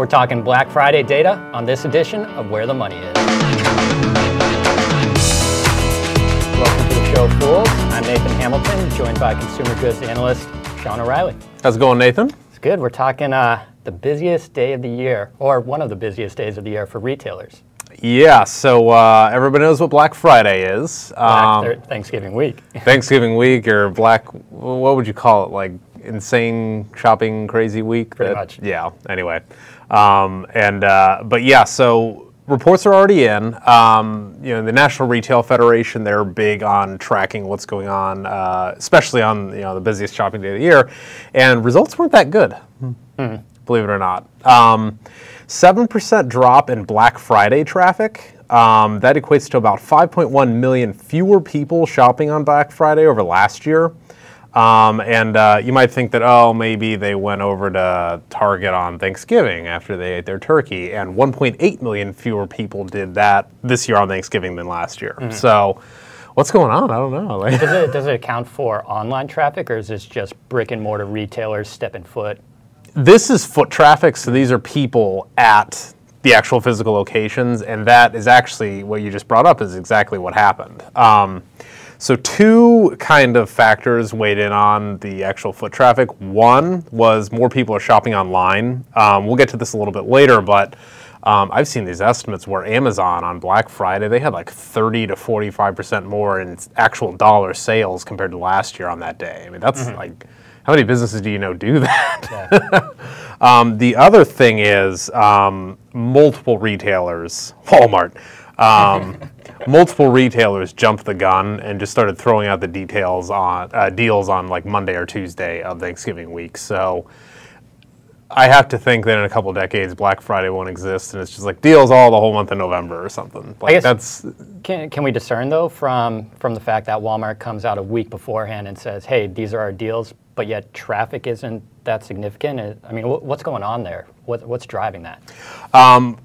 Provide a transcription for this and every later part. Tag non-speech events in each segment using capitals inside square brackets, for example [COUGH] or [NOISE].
We're talking Black Friday data on this edition of Where the Money Is. Welcome to the show, Fools. I'm Nathan Hamilton, joined by consumer goods analyst Sean O'Reilly. How's it going, Nathan? It's good. We're talking uh, the busiest day of the year, or one of the busiest days of the year for retailers. Yeah, so uh, everybody knows what Black Friday is. Black um, Thanksgiving week. [LAUGHS] Thanksgiving week, or Black, what would you call it? Like insane shopping crazy week? Pretty that, much. Yeah, anyway. Um, and, uh, but yeah, so reports are already in. Um, you know, the National Retail Federation, they're big on tracking what's going on, uh, especially on, you know, the busiest shopping day of the year. And results weren't that good, mm. believe it or not. Um, 7% drop in Black Friday traffic. Um, that equates to about 5.1 million fewer people shopping on Black Friday over last year. Um, and uh, you might think that, oh, maybe they went over to Target on Thanksgiving after they ate their turkey, and 1.8 million fewer people did that this year on Thanksgiving than last year. Mm-hmm. So, what's going on? I don't know. does, it, [LAUGHS] does it account for online traffic, or is this just brick and mortar retailers stepping foot this is foot traffic, so these are people at the actual physical locations, and that is actually what you just brought up is exactly what happened. Um, so two kind of factors weighed in on the actual foot traffic. One was more people are shopping online. Um, we'll get to this a little bit later, but um, I've seen these estimates where Amazon on Black Friday they had like 30 to 45 percent more in actual dollar sales compared to last year on that day. I mean that's mm-hmm. like how many businesses do you know do that? Yeah. [LAUGHS] um, the other thing is um, multiple retailers, Walmart, um, multiple retailers jumped the gun and just started throwing out the details on uh, deals on like Monday or Tuesday of Thanksgiving week. So I have to think that in a couple decades, Black Friday won't exist, and it's just like deals all the whole month of November or something. Like I guess that's. Can, can we discern though from from the fact that Walmart comes out a week beforehand and says, "Hey, these are our deals," but yet traffic isn't that significant? I mean, what's going on there? What, what's driving that? Um,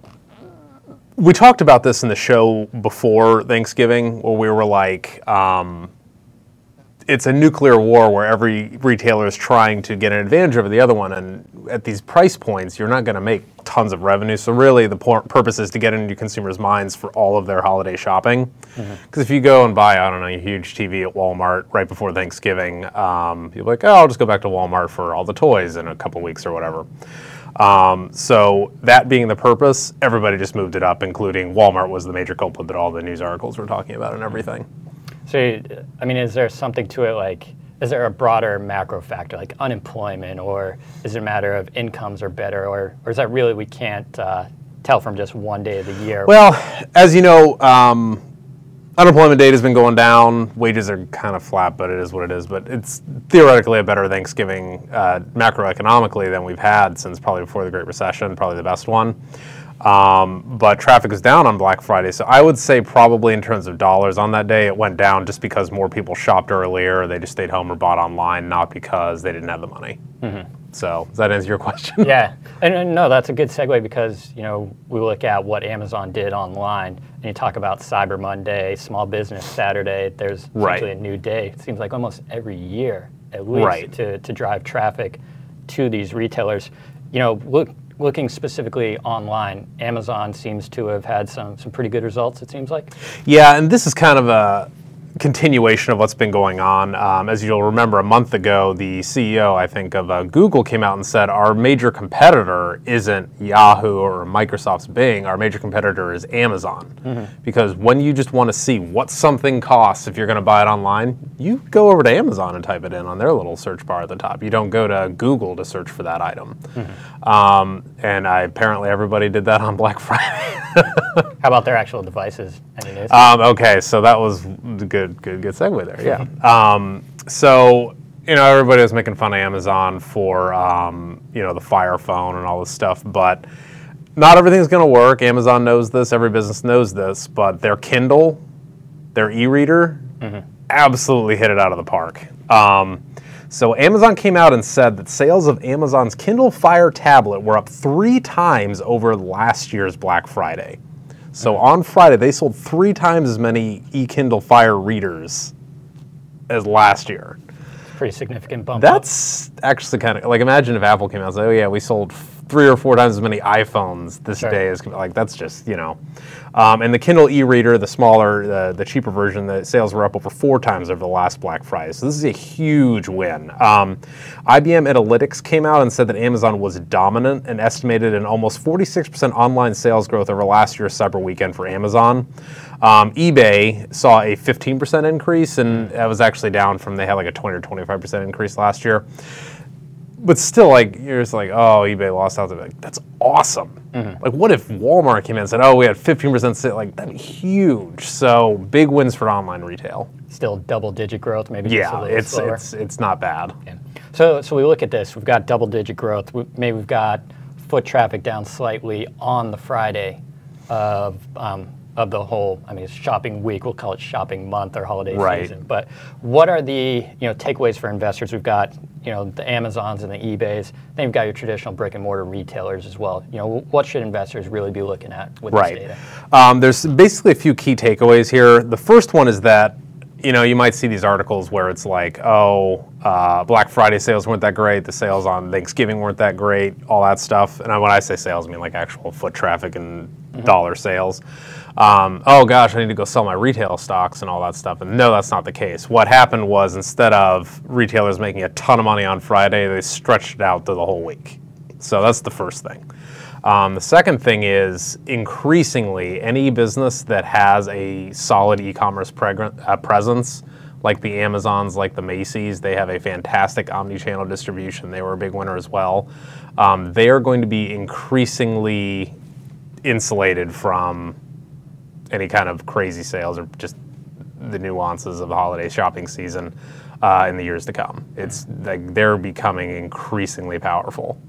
we talked about this in the show before Thanksgiving, where we were like, um, it's a nuclear war where every retailer is trying to get an advantage over the other one, and at these price points, you're not going to make tons of revenue. So really, the purpose is to get into consumers' minds for all of their holiday shopping. Because mm-hmm. if you go and buy, I don't know, a huge TV at Walmart right before Thanksgiving, um, you're like, oh, I'll just go back to Walmart for all the toys in a couple weeks or whatever. Um, so that being the purpose, everybody just moved it up, including Walmart was the major culprit that all the news articles were talking about and everything. So, I mean, is there something to it like, is there a broader macro factor like unemployment, or is it a matter of incomes are better, or, or is that really we can't uh, tell from just one day of the year? Well, as you know, um, unemployment data has been going down. Wages are kind of flat, but it is what it is. But it's theoretically a better Thanksgiving uh, macroeconomically than we've had since probably before the Great Recession, probably the best one. Um, but traffic was down on Black Friday. So I would say probably in terms of dollars on that day, it went down just because more people shopped earlier, or they just stayed home or bought online, not because they didn't have the money. Mm-hmm. So does that answer your [LAUGHS] question? yeah, and, and, no, that's a good segue because you know we look at what Amazon did online, and you talk about Cyber Monday, Small Business Saturday. There's right. a new day. It seems like almost every year, at least, right. to to drive traffic to these retailers. You know, look looking specifically online, Amazon seems to have had some some pretty good results. It seems like. Yeah, and this is kind of a continuation of what's been going on. Um, as you'll remember, a month ago, the CEO, I think, of uh, Google came out and said our major competitor isn't Yahoo or Microsoft's Bing. Our major competitor is Amazon. Mm-hmm. Because when you just want to see what something costs if you're going to buy it online, you go over to Amazon and type it in on their little search bar at the top. You don't go to Google to search for that item. Mm-hmm. Um, and I, apparently, everybody did that on Black [LAUGHS] Friday. How about their actual devices? Um, okay, so that was good good, good, good segue there. Yeah. Um, so you know, everybody was making fun of Amazon for um, you know the Fire Phone and all this stuff, but not everything's going to work. Amazon knows this. Every business knows this. But their Kindle, their e-reader, mm-hmm. absolutely hit it out of the park. Um, so Amazon came out and said that sales of Amazon's Kindle Fire tablet were up three times over last year's Black Friday. So on Friday, they sold three times as many e-Kindle Fire readers as last year. Pretty significant bump. That's up. actually kind of like imagine if Apple came out and said, "Oh yeah, we sold three or four times as many iPhones this sure. day as like that's just you know. Um, and the Kindle e-reader, the smaller, the, the cheaper version, the sales were up over four times over the last Black Friday. So this is a huge win. Um, IBM Analytics came out and said that Amazon was dominant and estimated an almost 46% online sales growth over last year's Cyber Weekend for Amazon. Um, eBay saw a 15% increase, and that was actually down from they had like a 20 or 25% increase last year but still, like you're just like, oh, eBay lost out. Like that's awesome. Mm-hmm. Like, what if Walmart came in and said, oh, we had 15% sale? Like that'd be huge. So big wins for online retail. Still double-digit growth, maybe. Yeah, it's slower. it's it's not bad. Yeah. So so we look at this. We've got double-digit growth. We, maybe we've got foot traffic down slightly on the Friday of um, of the whole, I mean, it's shopping week. We'll call it shopping month or holiday right. season. But what are the you know takeaways for investors? We've got you know the Amazons and the eBays. Then you've got your traditional brick and mortar retailers as well. You know, what should investors really be looking at with right. this data? Um, there's basically a few key takeaways here. The first one is that you know, you might see these articles where it's like, oh, uh, Black Friday sales weren't that great, the sales on Thanksgiving weren't that great, all that stuff. And when I say sales, I mean like actual foot traffic and mm-hmm. dollar sales um, oh gosh, I need to go sell my retail stocks and all that stuff. And no, that's not the case. What happened was instead of retailers making a ton of money on Friday, they stretched it out to the whole week. So that's the first thing. Um, the second thing is increasingly any business that has a solid e-commerce uh, presence, like the Amazons, like the Macy's, they have a fantastic omni-channel distribution. They were a big winner as well. Um, they are going to be increasingly insulated from any kind of crazy sales or just the nuances of the holiday shopping season uh, in the years to come. It's like they're becoming increasingly powerful.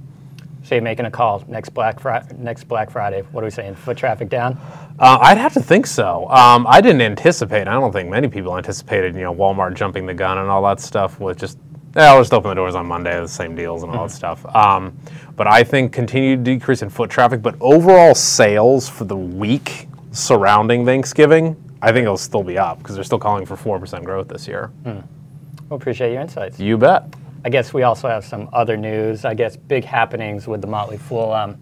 So you're making a call next Black Friday. Next Black Friday, what are we saying? Foot traffic down? Uh, I'd have to think so. Um, I didn't anticipate. I don't think many people anticipated. You know, Walmart jumping the gun and all that stuff with just. Yeah, I'll just open the doors on Monday, the same deals and all mm-hmm. that stuff. Um, but I think continued decrease in foot traffic, but overall sales for the week surrounding Thanksgiving, I think it'll still be up because they're still calling for 4% growth this year. Hmm. Well, appreciate your insights. You bet. I guess we also have some other news. I guess big happenings with the Motley Fool. Um,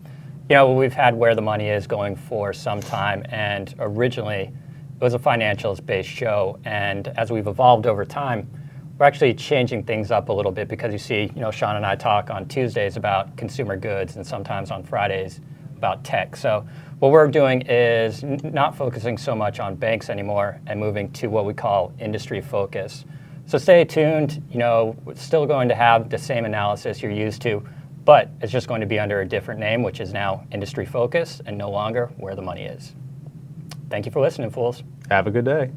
you know, we've had where the money is going for some time, and originally it was a financials based show. And as we've evolved over time, we're actually changing things up a little bit because you see, you know, Sean and I talk on Tuesdays about consumer goods and sometimes on Fridays about tech. So what we're doing is not focusing so much on banks anymore and moving to what we call industry focus. So stay tuned. You know, we're still going to have the same analysis you're used to, but it's just going to be under a different name, which is now industry focus and no longer where the money is. Thank you for listening, fools. Have a good day.